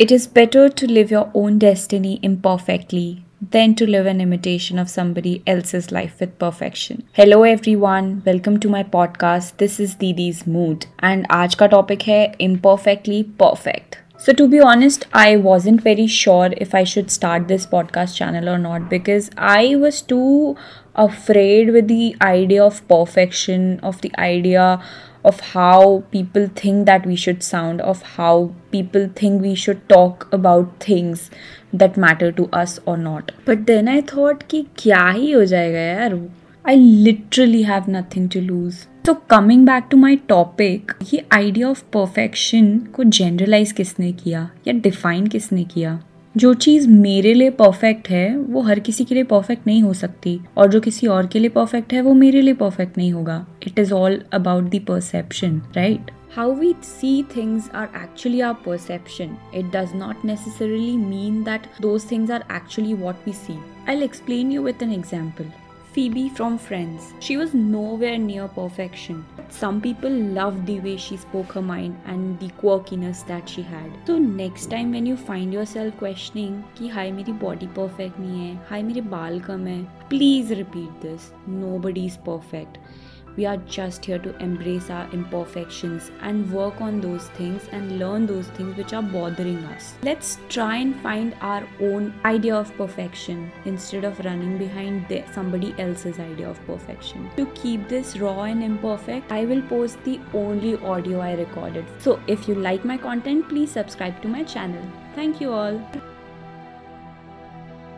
It is better to live your own destiny imperfectly than to live an imitation of somebody else's life with perfection. Hello everyone, welcome to my podcast. This is Didi's Mood and आज का topic है imperfectly perfect. So, to be honest, I wasn't very sure if I should start this podcast channel or not because I was too afraid with the idea of perfection, of the idea of how people think that we should sound, of how people think we should talk about things that matter to us or not. But then I thought कि क्या ही हो जाएगा यार I literally have nothing to lose. तो coming back to my topic ये idea of perfection को generalise किसने किया या डिफाइन किसने किया जो चीज़ मेरे लिए परफेक्ट है, वो हर किसी के लिए परफेक्ट नहीं हो सकती और जो किसी और के लिए परफेक्ट है, वो मेरे लिए परफेक्ट नहीं होगा। It is all about the perception right how we see things are actually are perception it does not necessarily mean that those what we see I explain you with an example Phoebe from Friends. She was nowhere near perfection. Some people loved the way she spoke her mind and the quirkiness that she had. So next time when you find yourself questioning कि हाय मेरी body perfect नहीं है, हाय मेरे बाल कम है, please repeat this. Nobody is perfect. we are just here to embrace our imperfections and work on those things and learn those things which are bothering us. Let's try and find our own idea of perfection instead of running behind somebody else's idea of perfection. To keep this raw and imperfect, I will post the only audio I recorded. So if you like my content, please subscribe to my channel. Thank you all.